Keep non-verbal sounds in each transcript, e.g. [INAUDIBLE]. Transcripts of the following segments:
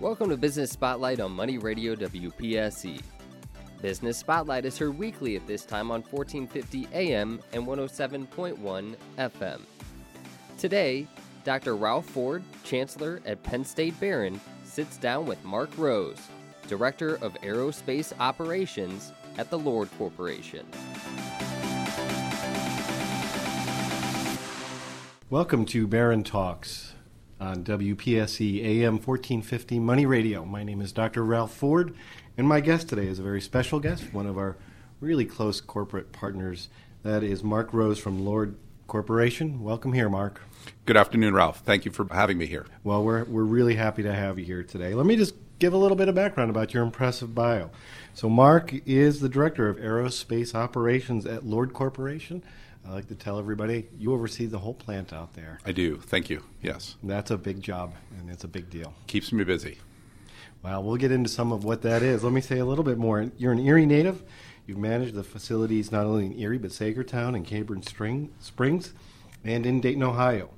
Welcome to Business Spotlight on Money Radio WPSE. Business Spotlight is heard weekly at this time on 1450 AM and 107.1 FM. Today, Dr. Ralph Ford, Chancellor at Penn State Behrend, sits down with Mark Rose, Director of Aerospace Operations at the Lord Corporation. Welcome to Behrend Talks on WPSE AM 1450 Money Radio. My name is Dr. Ralph Ford, and my guest today is a very special guest, one of our really close corporate partners. That is Mark Rose from Lord Corporation. Welcome here, Mark. Good afternoon, Ralph. Thank you for having me here. Well, we're, we're really happy to have you here today. Let me just give a little bit of background about your impressive bio. So, Mark is the Director of Aerospace Operations at Lord Corporation. I like to tell everybody you oversee the whole plant out there. I do. Thank you. Yes. That's a big job, and it's a big deal. Keeps me busy. Well, we'll get into some of what that is. Let me say a little bit more. You're an Erie native. You've managed the facilities not only in Erie, but Saegertown and Cambridge Spring, Springs and in Dayton, Ohio.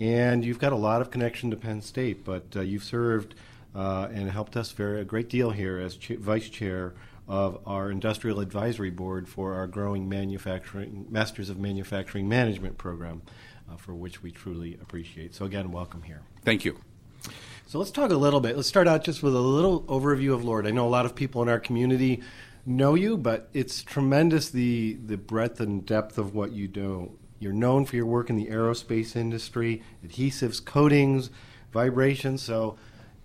And you've got a lot of connection to Penn State, but uh, you've served uh, and helped us very a great deal here as ch- vice chair of our industrial advisory board for our growing manufacturing Masters of Manufacturing Management program, uh, for which we truly appreciate. So again, welcome here. Thank you. So let's talk a little bit. Let's start out just with a little overview of Lord. I know a lot of people in our community know you, but it's tremendous the the breadth and depth of what you do. You're known for your work in the aerospace industry, adhesives, coatings, vibrations. So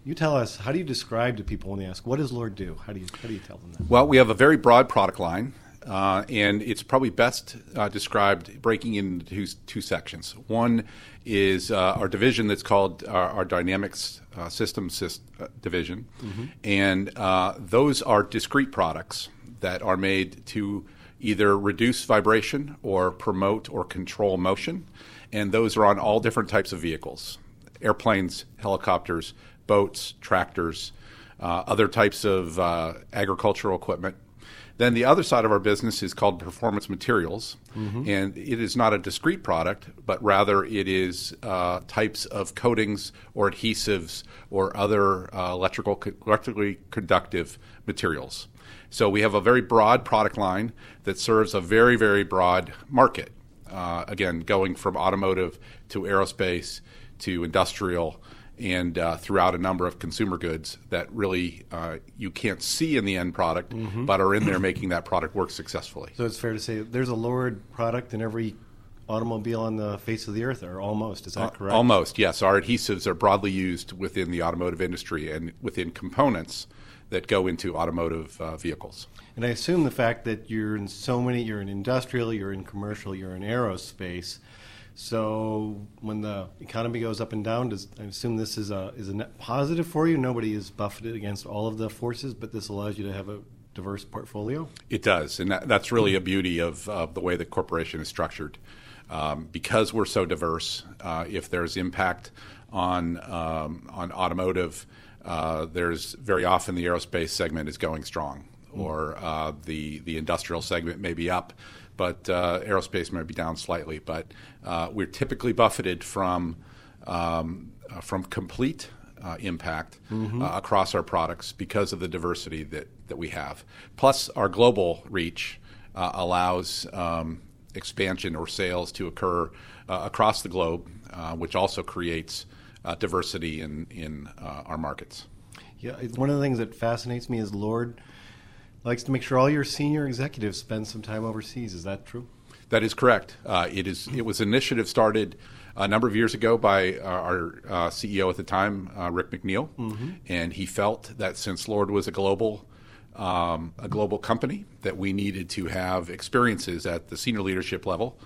you tell us, how do you describe to people when they ask, what does Lord do? How do you, how do you tell them that? Well, we have a very broad product line, uh, and it's probably best uh, described breaking into two, two sections. One is uh, our division that's called our, our Dynamics uh, Systems uh, Division, mm-hmm. and uh, those are discrete products that are made to either reduce vibration or promote or control motion, and those are on all different types of vehicles airplanes, helicopters, boats, tractors, uh, other types of uh, agricultural equipment. Then the other side of our business is called performance materials, mm-hmm. and it is not a discrete product, but rather it is uh, types of coatings or adhesives or other uh, electrical electrically conductive materials. So we have a very broad product line that serves a very very broad market. Uh, again, going from automotive to aerospace to industrial and uh, throughout a number of consumer goods that really uh, you can't see in the end product, mm-hmm. but are in there making that product work successfully. So it's fair to say there's a Lord product in every automobile on the face of the earth, or almost. Is that uh, correct? Almost, yes. Our adhesives are broadly used within the automotive industry and within components that go into automotive uh, vehicles. And I assume the fact that you're in so many, you're in industrial, you're in commercial, you're in aerospace so when the economy goes up and down, does, I assume this is a is a net positive for you. Nobody is buffeted against all of the forces, but this allows you to have a diverse portfolio. It does, and that, that's really a beauty of, of the way the corporation is structured. Um, because we're so diverse, uh, if there's impact on um, on automotive, uh, there's very often the aerospace segment is going strong, or uh, the the industrial segment may be up but uh, aerospace might be down slightly. But uh, we're typically buffeted from um, uh, from complete uh, impact mm-hmm. Uh, across our products because of the diversity that, that we have. Plus, our global reach uh, allows um, expansion or sales to occur across the globe, which also creates diversity in in our markets. Yeah, one of the things that fascinates me is Lord likes to make sure all your senior executives spend some time overseas. Is that true? That is correct. Uh, it is. It was an initiative started a number of years ago by our uh, CEO at the time, uh, Rick McNeel, mm-hmm. and he felt that since Lord was a global um, a global company, that we needed to have experiences at the senior leadership level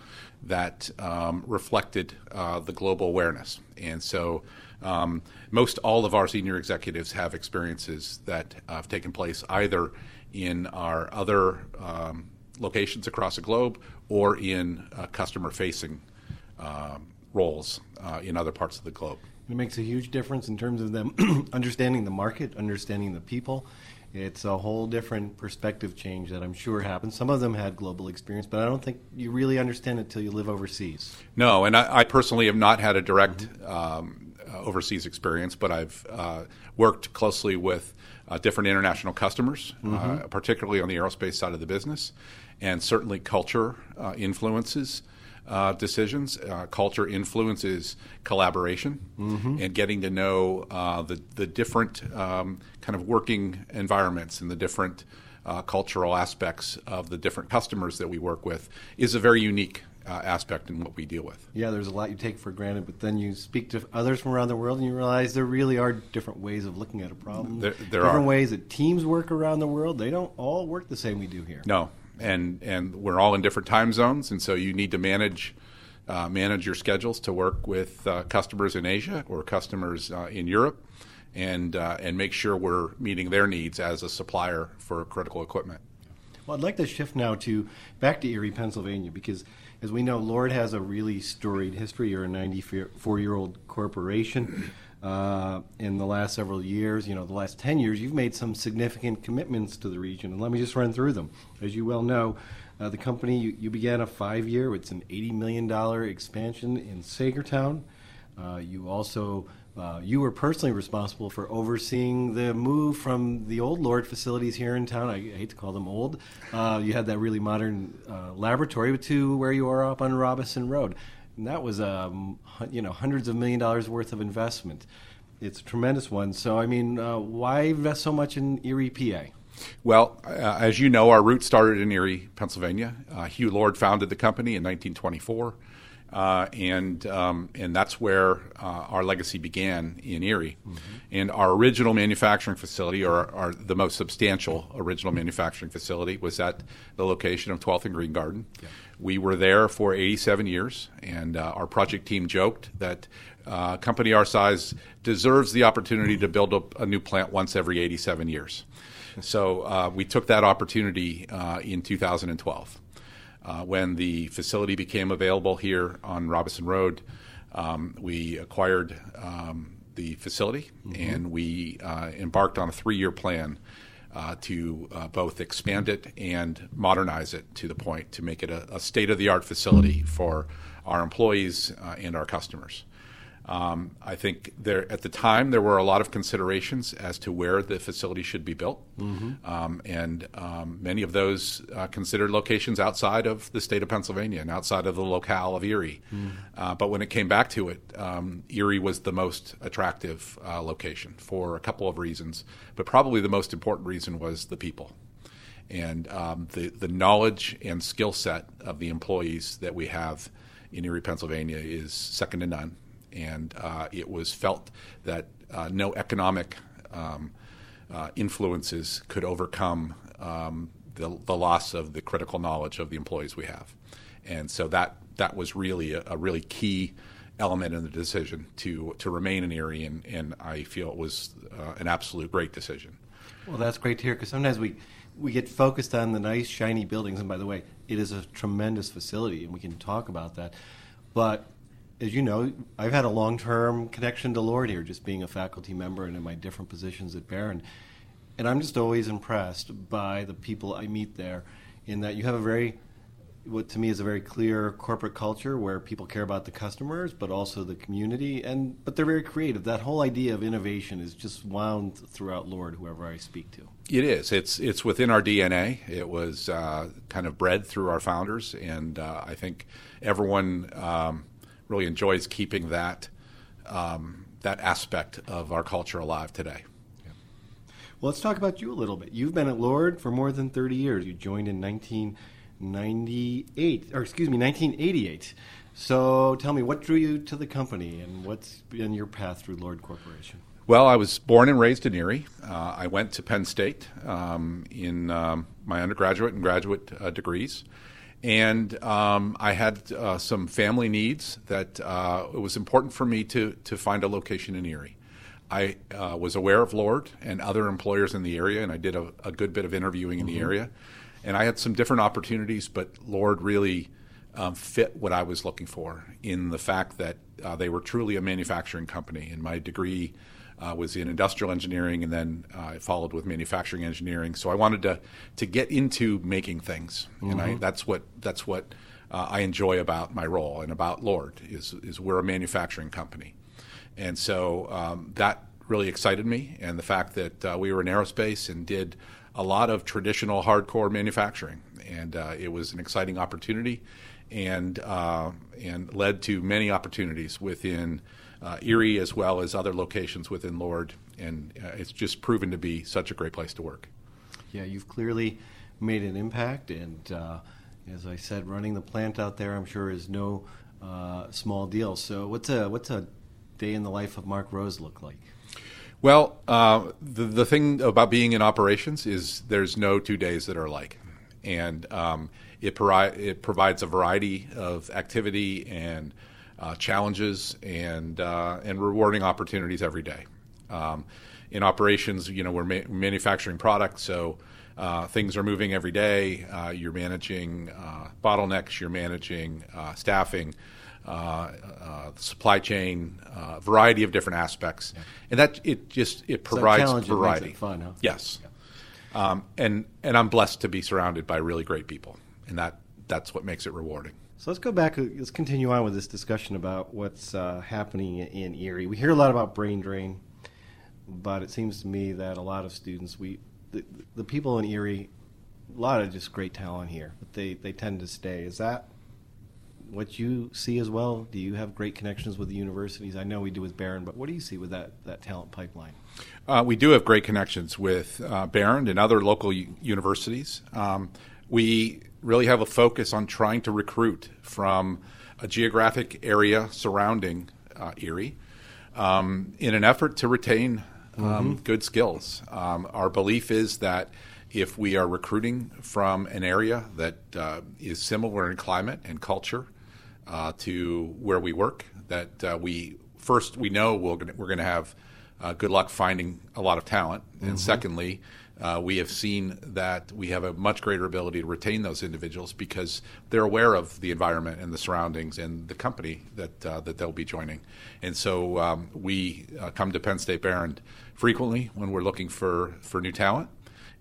that um, reflected uh, the global awareness. And so, um, most all of our senior executives have experiences that have taken place either in our other um, locations across the globe or in uh, customer facing um, roles uh, in other parts of the globe. It makes a huge difference in terms of them [CLEARS THROAT] understanding the market, understanding the people. It's a whole different perspective change that I'm sure happens. Some of them had global experience, but I don't think you really understand it until you live overseas. No, and I, I personally have not had a direct um, uh, overseas experience, but I've uh, worked closely with uh, different international customers, uh, particularly on the aerospace side of the business, and certainly culture uh, influences. Uh, decisions. Uh, culture influences collaboration and getting to know uh, the the different um, kind of working environments and the different uh, cultural aspects of the different customers that we work with is a very unique uh, aspect in what we deal with. Yeah, there's a lot you take for granted, but then you speak to others from around the world and you realize there really are different ways of looking at a problem. There- there different are. ways that teams work around the world. They don't all work the same we do here. No, and and we're all in different time zones, and so you need to manage uh, manage your schedules to work with uh, customers in Asia or customers uh, in Europe, and uh, and make sure we're meeting their needs as a supplier for critical equipment. Well, I'd like to shift now to back to Erie, Pennsylvania, because as we know, Lord has a really storied history. You're a 94 year old corporation. Uh, in the last several years, you know, the last 10 years, you've made some significant commitments to the region. And let me just run through them. As you well know, uh, the company, you, you began a five year, it's an $80 million expansion in Saegertown. Uh, you also uh, you were personally responsible for overseeing the move from the old Lord facilities here in town. I hate to call them old. Uh, you had that really modern uh, laboratory to where you are up on Robinson Road, and that was um, you know hundreds of million dollars worth of investment. It's a tremendous one. So I mean, uh, why invest so much in Erie, PA? Well, uh, as you know, our roots started in Erie, Pennsylvania. Uh, Hugh Lord founded the company in 1924, uh, and um, and that's where uh, our legacy began in Erie. And our original manufacturing facility, or our, the most substantial original manufacturing facility, was at the location of 12th and Green Garden. We were there for 87 years, and uh, our project team joked that uh, a company our size deserves the opportunity to build a, a new plant once every 87 years. So uh, we took that opportunity uh, in 2012. Uh, when the facility became available here on Robinson Road, um, we acquired um, the facility and we uh, embarked on a three year plan uh, to uh, both expand it and modernize it to the point to make it a, a state of the art facility for our employees uh, and our customers. Um, I think there at the time there were a lot of considerations as to where the facility should be built, um, and um, many of those uh, considered locations outside of the state of Pennsylvania and outside of the locale of Erie. Uh, but when it came back to it, um, Erie was the most attractive uh, location for a couple of reasons, but probably the most important reason was the people and um, the the knowledge and skill set of the employees that we have in Erie, Pennsylvania, is second to none. And uh, it was felt that uh, no economic um, uh, influences could overcome um, the, the loss of the critical knowledge of the employees we have. And so that that was really a, a really key element in the decision to to remain in Erie, and, and I feel it was uh, an absolute great decision. Well, that's great to hear because sometimes we we get focused on the nice shiny buildings, and by the way, it is a tremendous facility, and we can talk about that. But as you know, I've had a long-term connection to Lord here, just being a faculty member and in my different positions at Behrend, and I'm just always impressed by the people I meet there. In that you have a very what to me is a very clear corporate culture where people care about the customers but also the community and but they're very creative that whole idea of innovation is just wound throughout lord whoever i speak to It is. It's it's within our DNA. It was uh, kind of bred through our founders, and uh, I think everyone um, really enjoys keeping that um, that aspect of our culture alive today. well let's talk about you a little bit you've been at lord for more than 30 years you joined in 1998 or excuse me 1988 so tell me what drew you to the company and what's been your path through lord corporation Well, I was born and raised in Erie. Uh, I went to Penn State um, in um, my undergraduate and graduate uh, degrees. And um, I had uh, some family needs that uh, it was important for me to, to find a location in Erie. I uh, was aware of Lord and other employers in the area, and I did a, a good bit of interviewing in the area. And I had some different opportunities, but Lord really um, fit what I was looking for in the fact that uh, they were truly a manufacturing company. And my degree uh, was in industrial engineering, and then uh, I followed with manufacturing engineering. So I wanted to to get into making things, and I, that's what that's what uh, I enjoy about my role and about Lord is is we're a manufacturing company, and so um, that really excited me, and the fact that uh, we were in aerospace and did a lot of traditional hardcore manufacturing, and uh, it was an exciting opportunity, and uh, and led to many opportunities within uh, Erie as well as other locations within Lord, and uh, it's just proven to be such a great place to work. Yeah, you've clearly made an impact, and uh, as I said, running the plant out there, I'm sure, is no uh, small deal. So, what's a what's a day in the life of Mark Rose look like? Well, uh, the the thing about being in operations is there's no two days that are alike, and um, it, provi- it provides a variety of activity and uh, challenges and uh, and rewarding opportunities every day. Um, in operations, you know, we're ma- manufacturing products, so uh, things are moving every day. Uh, you're managing uh, bottlenecks, you're managing uh, staffing, supply chain, a variety of different aspects, yeah. and that it just it provides so variety. It fun, huh? Yes, yeah. um, and and I'm blessed to be surrounded by really great people, and that that's what makes it rewarding. So let's go back. Let's continue on with this discussion about what's uh, happening in Erie. We hear a lot about brain drain, but it seems to me that a lot of students, we, the, the people in Erie, a lot of just great talent here, but they, they tend to stay. Is that what you see as well? Do you have great connections with the universities? I know we do with Behrend, but what do you see with that, that talent pipeline? Uh, we do have great connections with uh, Behrend and other local u- universities. Um, we really have a focus on trying to recruit from a geographic area surrounding uh, Erie um, in an effort to retain um, mm-hmm. good skills. Um, our belief is that if we are recruiting from an area that uh, is similar in climate and culture uh, to where we work, that uh, we first we know we're going to have uh, good luck finding a lot of talent, mm-hmm. and secondly, uh, we have seen that we have a much greater ability to retain those individuals because they're aware of the environment and the surroundings and the company that uh, that they'll be joining. And so um, we uh, come to Penn State Behrend frequently when we're looking for, for new talent.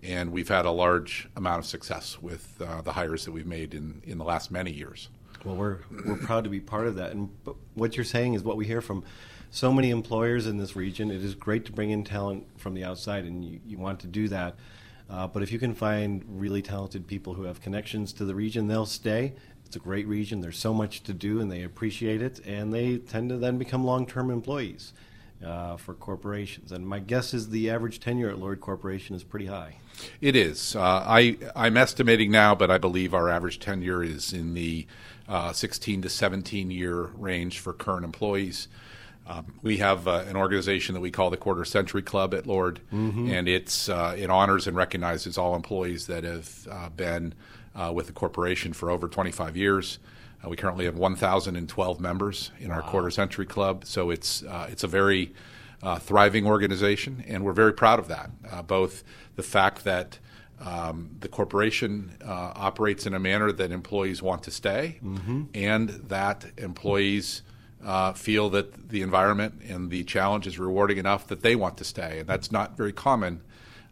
And we've had a large amount of success with uh, the hires that we've made in, in the last many years. Well, we're, we're proud to be part of that. And what you're saying is what we hear from so many employers in this region. It is great to bring in talent from the outside, and you, you want to do that. Uh, but if you can find really talented people who have connections to the region, they'll stay. It's a great region. There's so much to do, and they appreciate it, and they tend to then become long term employees. Uh, for corporations. And my guess is the average tenure at Lord Corporation is pretty high. It is. Uh, I, I'm estimating now, but I believe our average tenure is in the uh, 16 to 17 year range for current employees. Um, we have uh, an organization that we call the Quarter Century Club at Lord, mm-hmm. and it's uh, it honors and recognizes all employees that have uh, been uh, with the corporation for over 25 years. Uh, we currently have 1,012 members in wow. our Quarter Century Club, so it's uh, it's a very thriving organization, and we're very proud of that. both the fact that um, the corporation operates in a manner that employees want to stay, mm-hmm. and that employees uh, feel that the environment and the challenge is rewarding enough that they want to stay. And that's not very common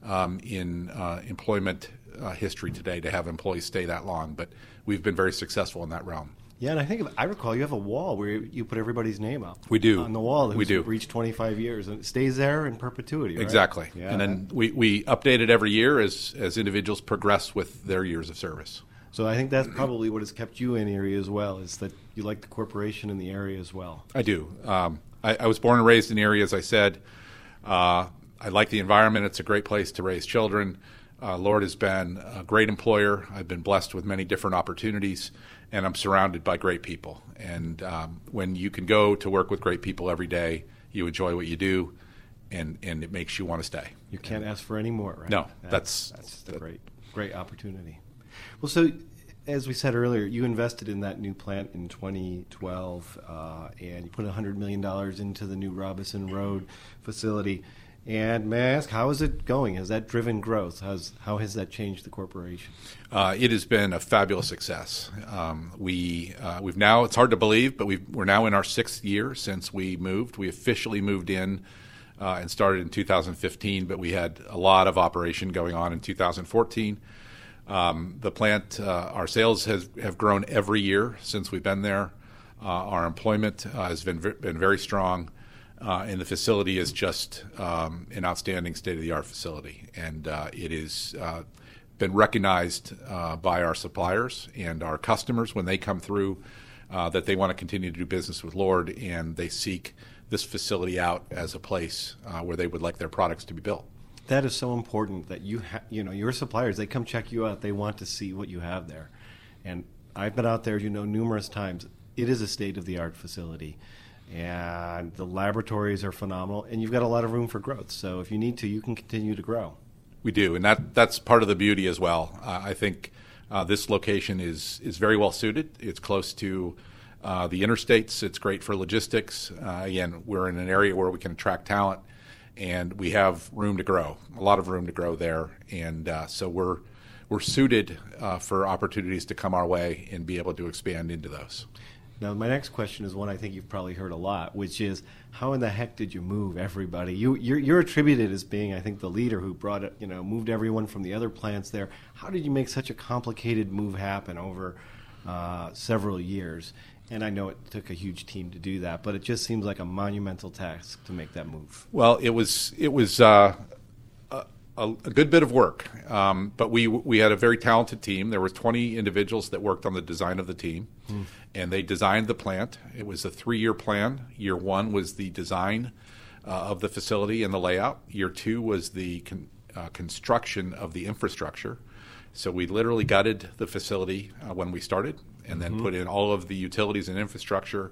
um, in uh, employment uh, history today to have employees stay that long. But we've been very successful in that realm. Yeah, and I think I recall you have a wall where you put everybody's name up. We do on the wall. we do reach 25 years and it stays there in perpetuity. Right? Exactly. Yeah. And then we, we update it every year as as individuals progress with their years of service. So I think that's probably what has kept you in Erie as well, is that you like the corporation in the area as well. I do. Um, I, I, was born and raised in Erie, as I said. Uh, I like the environment. It's a great place to raise children. Uh, Lord has been a great employer. I've been blessed with many different opportunities, and I'm surrounded by great people. And um, when you can go to work with great people every day, you enjoy what you do, and, and it makes you want to stay. You can't ask for any more, right? No, that's that's, that's a great great opportunity. Well, so as we said earlier, you invested in that new plant in 2012, uh, and you put $100 million into the new Robinson Road facility. And may I ask, how is it going? Has that driven growth? How's, how has that changed the corporation? Uh, it has been a fabulous success. Um, we uh, we've now it's hard to believe, but we are now in our sixth year since we moved. We officially moved in uh, and started in 2015, but we had a lot of operation going on in 2014. Um, the plant, uh, our sales has, have grown every year since we've been there. Uh, our employment uh, has been, been very strong, uh, and the facility is just um, an outstanding state of the art facility. And uh, it has uh, been recognized by our suppliers and our customers when they come through that they want to continue to do business with Lord and they seek this facility out as a place where they would like their products to be built that is so important that you ha- you know your suppliers they come check you out. They want to see what you have there. And i've been out there you know numerous times. It is a state of the art facility and the laboratories are phenomenal and you've got a lot of room for growth. So if you need to you can continue to grow. We do and that that's part of the beauty as well. Uh, i think uh, this location is is very well suited. It's close to uh, the interstates. It's great for logistics. Uh, again we're in an area where we can attract talent and we have room to grow, a lot of room to grow there, and uh, so we're we're suited uh, for opportunities to come our way and be able to expand into those. Now, my next question is one I think you've probably heard a lot, which is how in the heck did you move everybody? You you're, you're attributed as being, I think, the leader who brought it, you know, moved everyone from the other plants there. How did you make such a complicated move happen over uh, several years? And I know it took a huge team to do that, but it just seems like a monumental task to make that move. Well, it was it was uh, a, a, good bit of work, um, but we we had a very talented team. There were 20 individuals that worked on the design of the team, mm. and they designed the plant. It was a three-year plan. Year one was the design uh, of the facility and the layout. Year two was the con- uh, construction of the infrastructure. So we literally gutted the facility uh, when we started and then mm-hmm. put in all of the utilities and infrastructure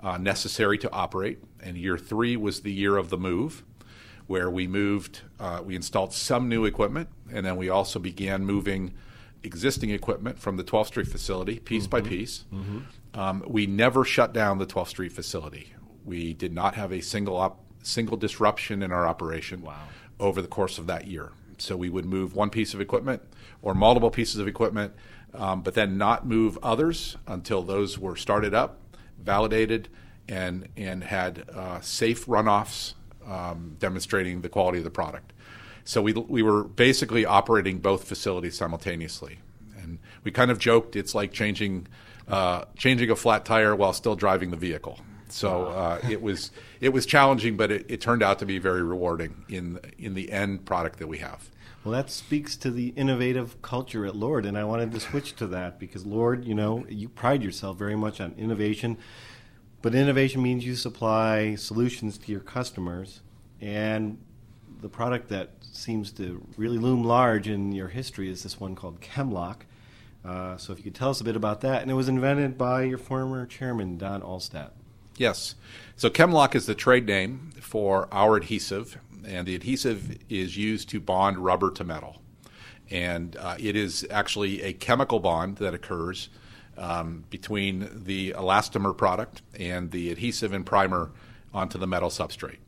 uh, necessary to operate. And year three was the year of the move, where we moved, uh, we installed some new equipment, and then we also began moving existing equipment from the 12th Street facility piece mm-hmm. by piece. Mm-hmm. Um, we never shut down the 12th Street facility. We did not have a single op- single disruption in our operation wow. over the course of that year. So we would move one piece of equipment or multiple pieces of equipment um, but then not move others until those were started up, validated, and and had uh, safe runoffs um, demonstrating the quality of the product. So we we were basically operating both facilities simultaneously, and we kind of joked it's like changing uh, changing a flat tire while still driving the vehicle. So uh, it was it was challenging, but it, it, turned out to be very rewarding in in the end product that we have. Well, that speaks to the innovative culture at Lord, and I wanted to switch to that because Lord, you know, you pride yourself very much on innovation, but innovation means you supply solutions to your customers, and the product that seems to really loom large in your history is this one called Chemlok. Uh, so if you could tell us a bit about that, and it was invented by your former chairman Don Alstadt. Yes. So Chemlok is the trade name for our adhesive, and the adhesive is used to bond rubber to metal. And uh, it is actually a chemical bond that occurs um, between the elastomer product and the adhesive and primer onto the metal substrate.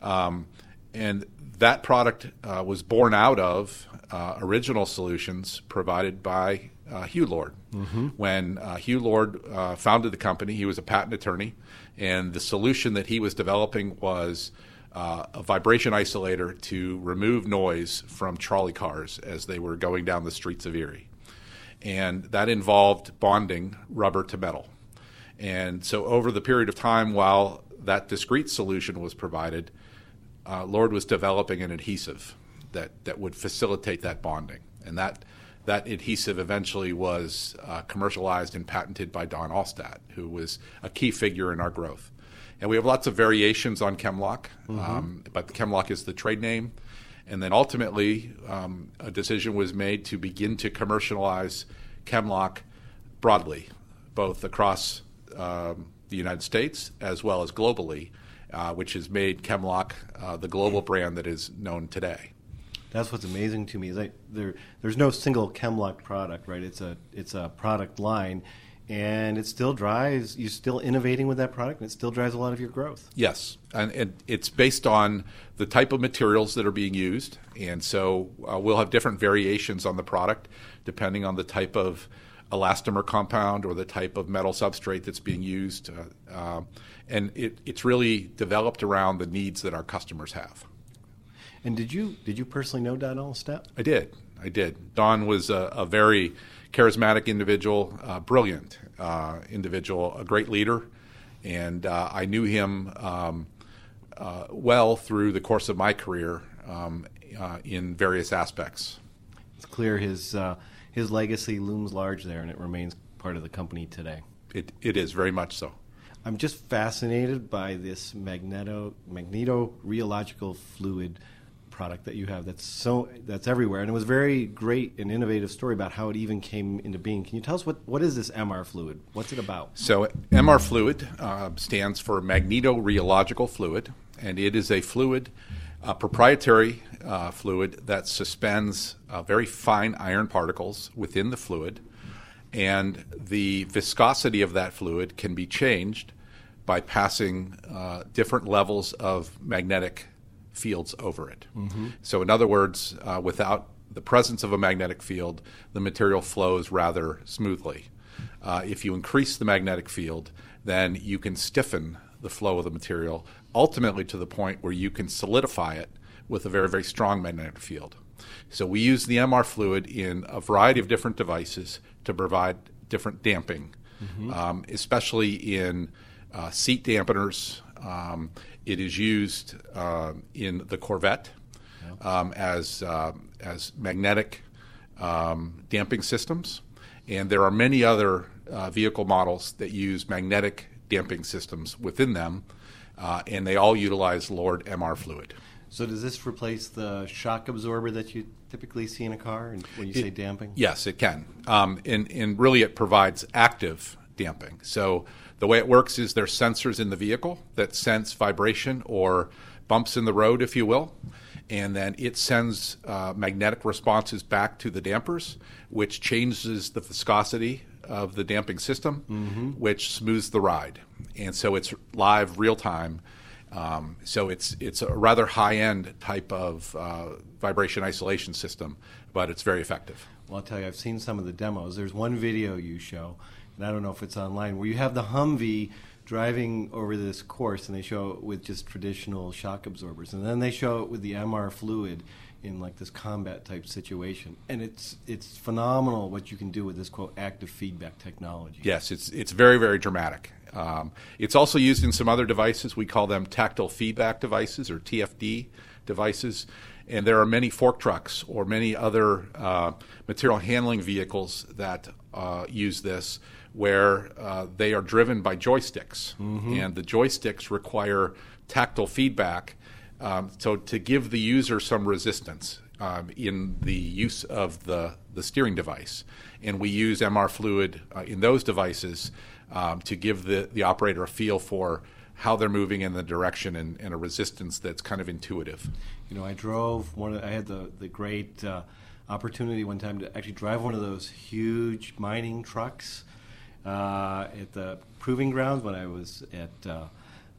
Um, and that product uh, was born out of uh, original solutions provided by uh, Hugh Lord. Mm-hmm. When uh, Hugh Lord uh, founded the company, he was a patent attorney, and the solution that he was developing was uh, a vibration isolator to remove noise from trolley cars as they were going down the streets of Erie. And that involved bonding rubber to metal. And so, over the period of time while that discrete solution was provided, uh, Lord was developing an adhesive that, that would facilitate that bonding. And that, that adhesive eventually was uh, commercialized and patented by Don Alstadt, who was a key figure in our growth. And we have lots of variations on Chemlok, mm-hmm. um, but Chemlok is the trade name. And then ultimately, um, a decision was made to begin to commercialize Chemlok broadly, both across um, the United States as well as globally, uh, which has made Chemlok uh, the global brand that is known today. That's what's amazing to me is that there, there's no single Chemlok product, right? It's a it's a product line and it still drives you're still innovating with that product and it still drives a lot of your growth yes and, and it's based on the type of materials that are being used and so uh, we'll have different variations on the product depending on the type of elastomer compound or the type of metal substrate that's being used uh, uh, and it, it's really developed around the needs that our customers have and did you did you personally know Don Alstadt? I did. I did. Don was a, a very charismatic individual, uh, brilliant uh, individual, a great leader, and uh, I knew him um, uh, well through the course of my career um, uh, in various aspects. It's clear his uh, his legacy looms large there, and it remains part of the company today. It, it is very much so. I'm just fascinated by this magneto magneto rheological fluid product that you have that's so that's everywhere. And it was very great and innovative story about how it even came into being. Can you tell us what what is this mr fluid? What's it about? So mr fluid uh, stands for magnetorheological fluid and it is a fluid a proprietary uh, fluid that suspends uh, very fine iron particles within the fluid and the viscosity of that fluid can be changed by passing uh, different levels of magnetic fields over it. Mm-hmm. So, in other words, uh, without the presence of a magnetic field, the material flows rather smoothly. Uh, if you increase the magnetic field, then you can stiffen the flow of the material, ultimately to the point where you can solidify it with a very, very strong magnetic field. So, we use the MR fluid in a variety of different devices to provide different damping, mm-hmm. um, especially in uh, seat dampeners, um, it is used uh, in the Corvette um, as uh, as magnetic um, damping systems, and there are many other uh, vehicle models that use magnetic damping systems within them, uh, and they all utilize Lord MR fluid. So does this replace the shock absorber that you typically see in a car when you it, say damping? Yes, it can. Um, and, and really it provides active damping. So the way it works is there's sensors in the vehicle that sense vibration or bumps in the road, if you will, and then it sends uh, magnetic responses back to the dampers, which changes the viscosity of the damping system, mm-hmm. which smooths the ride. And so it's live, real time. Um, so it's it's a rather high end type of uh, vibration isolation system, but it's very effective. Well, I'll tell you, I've seen some of the demos. There's one video you show and I don't know if it's online, where you have the Humvee driving over this course, and they show it with just traditional shock absorbers, and then they show it with the MR fluid in like this combat type situation, and it's it's phenomenal what you can do with this quote active feedback technology. Yes, it's it's very very dramatic. Um, it's also used in some other devices. We call them tactile feedback devices or TFD devices. And there are many fork trucks or many other uh, material handling vehicles that uh, use this where uh, they are driven by joysticks, mm-hmm. and the joysticks require tactile feedback. Um, so to give the user some resistance um, in the use of the, the steering device, and we use MR fluid uh, in those devices um, to give the, the operator a feel for how they're moving in the direction and, and, a resistance that's kind of intuitive. You know, I drove one. Of, I had the the great uh, opportunity one time to actually drive one of those huge mining trucks at the proving grounds when I was at uh,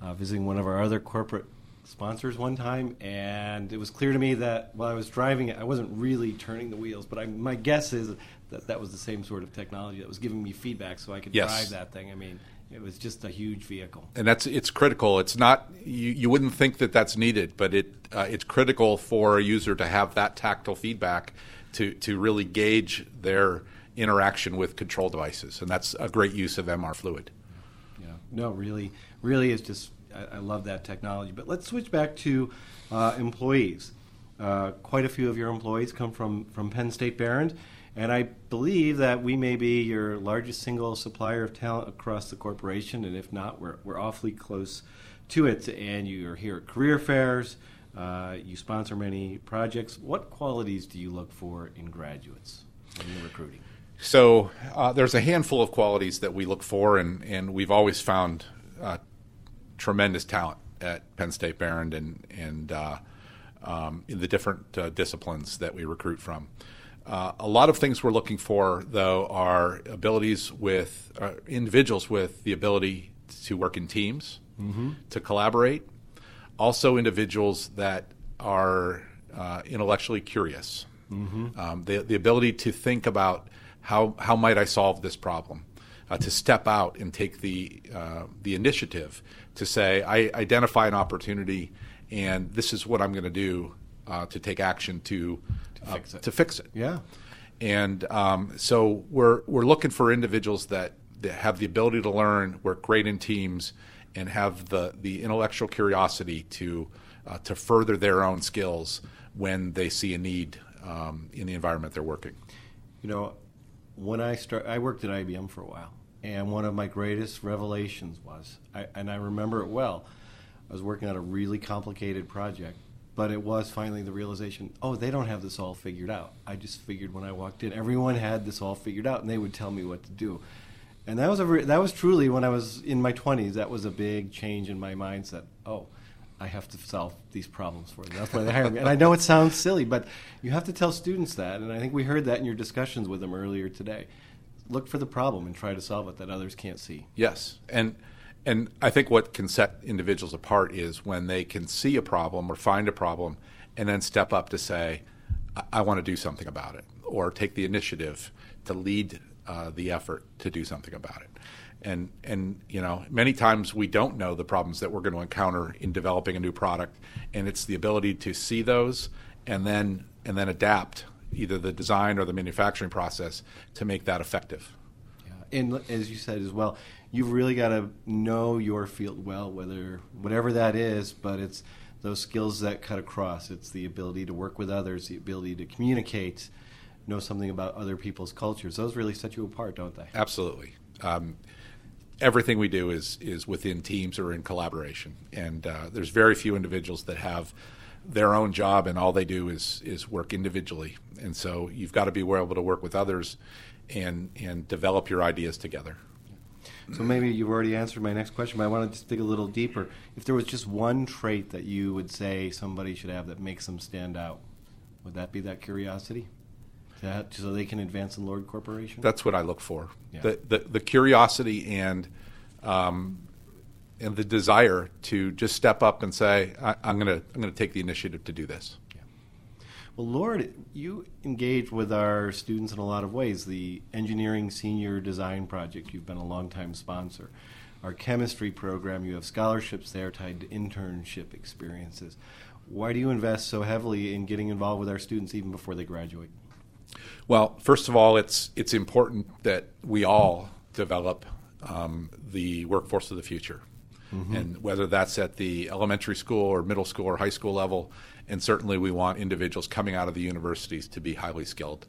uh, visiting one of our other corporate sponsors one time, and it was clear to me that while I was driving it, I wasn't really turning the wheels. But I, my guess is that that was the same sort of technology that was giving me feedback, so I could yes. drive that thing. I mean, it was just a huge vehicle. And that's it's critical. It's not you, you wouldn't think that that's needed, but it uh, it's critical for a user to have that tactile feedback to to really gauge their interaction with control devices, and that's a great use of MR fluid. Yeah, no, really, really is just I, I love that technology. But let's switch back to uh, employees. Uh, quite a few of your employees come from from Penn State Behrend, and I believe that we may be your largest single supplier of talent across the corporation, and if not, we're we're awfully close to it. And you are here at career fairs. Uh, you sponsor many projects. What qualities do you look for in graduates you're recruiting? So uh, there's a handful of qualities that we look for, and, and we've always found uh, tremendous talent at Penn State Behrend and, and uh, um, in the different uh, disciplines that we recruit from. Uh, a lot of things we're looking for, though, are abilities with uh, individuals with the ability to work in teams, mm-hmm. to collaborate, also individuals that are intellectually curious. Mm-hmm. Um, the, the ability to think about how, how might I solve this problem? Uh, to step out and take the, uh, the initiative to say, I identify an opportunity and this is what I'm going to do uh, to take action to to fix it. To fix it. Yeah. And um, so we're we're looking for individuals that, that have the ability to learn, work great in teams, and have the, the intellectual curiosity to uh, to further their own skills when they see a need um, in the environment they're working. You know, when I start, I worked at IBM for a while, and one of my greatest revelations was, I, and I remember it well. I was working on a really complicated project, but it was finally the realization oh they don't have this all figured out i just figured when i walked in everyone had this all figured out and they would tell me what to do and that was a re- that was truly when i was in my 20s that was a big change in my mindset oh i have to solve these problems for them that's why they hire me. And i know it sounds silly but you have to tell students that and i think we heard that in your discussions with them earlier today. Look for the problem and try to solve it that others can't see. Yes. And and I think what can set individuals apart is when they can see a problem or find a problem and then step up to say, I, I want to do something about it, or take the initiative to lead uh, the effort to do something about it. And, and you know many times we don't know the problems that we're going to encounter in developing a new product and it's the ability to see those and then and then adapt either the design or the manufacturing process to make that effective yeah. and as you said as well you've really got to know your field well, whether whatever that is. But it's those skills that cut across. It's the ability to work with others, the ability to communicate, know something about other people's cultures. Those really set you apart, don't they? Absolutely. Um, everything we do is is within teams or in collaboration, and uh, there's very few individuals that have their own job and all they do is is work individually. And so you've got to be able to work with others and and develop your ideas together. So maybe you've already answered my next question, but I want to just dig a little deeper. If there was just one trait that you would say somebody should have that makes them stand out, would that be that curiosity? That, so they can advance in Lord Corporation? That's what I look for. Yeah. The, the, the curiosity and um, and the desire to just step up and say, I, am going to I'm going to take the initiative to do this. Well, Lord, you engage with our students in a lot of ways. The Engineering Senior Design Project, you've been a longtime sponsor. Our chemistry program, you have scholarships there tied to internship experiences. Why do you invest so heavily in getting involved with our students even before they graduate? Well, first of all, it's it's important that we all develop um, the workforce of the future. Mm-hmm. And whether that's at the elementary school or middle school or high school level, and certainly we want individuals coming out of the universities to be highly skilled.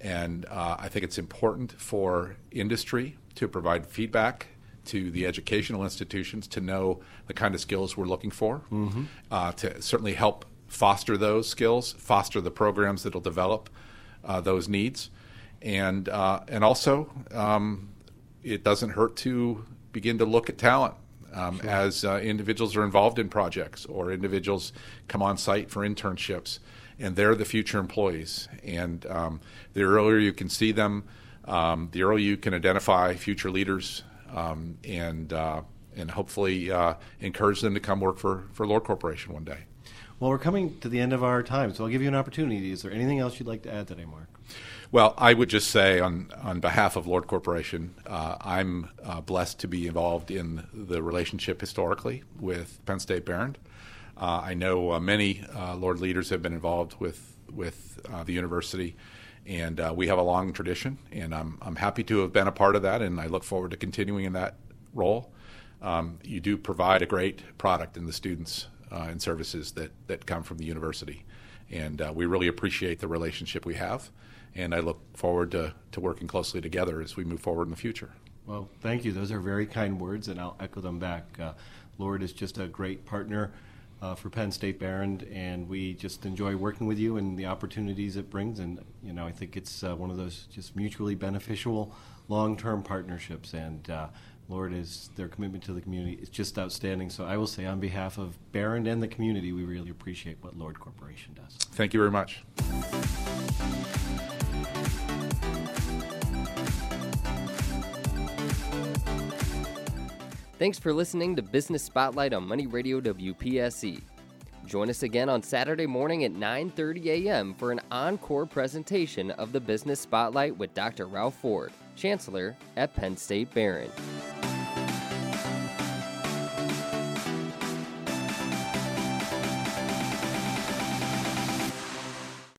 And uh, I think it's important for industry to provide feedback to the educational institutions to know the kind of skills we're looking for, mm-hmm. uh, to certainly help foster those skills, foster the programs that will develop uh, those needs, and uh, and also um, it doesn't hurt to begin to look at talent um, sure. as uh, individuals are involved in projects or individuals come on site for internships, and they're the future employees. And um, the earlier you can see them, um, the earlier you can identify future leaders um, and uh, and hopefully uh, encourage them to come work for, for Lord Corporation one day. Well, we're coming to the end of our time, so I'll give you an opportunity. Is there anything else you'd like to add today, Mark? Well, I would just say on, on behalf of Lord Corporation, uh, I'm uh, blessed to be involved in the relationship historically with Penn State Behrend. Uh, I know uh, many uh, Lord leaders have been involved with, with uh, the university, and we have a long tradition, and I'm, I'm happy to have been a part of that, and I look forward to continuing in that role. Um, you do provide a great product in the students and services that, that come from the university, and we really appreciate the relationship we have and I look forward to, to working closely together as we move forward in the future. Well, thank you. Those are very kind words, and I'll echo them back. Uh, Lord is just a great partner uh, for Penn State Behrend, and we just enjoy working with you and the opportunities it brings. And you know, I think it's uh, one of those just mutually beneficial, long-term partnerships. And uh, Lord is their commitment to the community is just outstanding. So I will say, on behalf of Behrend and the community, we really appreciate what Lord Corporation does. Thank you very much. Thanks for listening to Business Spotlight on Money Radio WPSE. Join us again on Saturday morning at 9:30 a.m. for an encore presentation of the Business Spotlight with Dr. Ralph Ford, Chancellor at Penn State Behrend.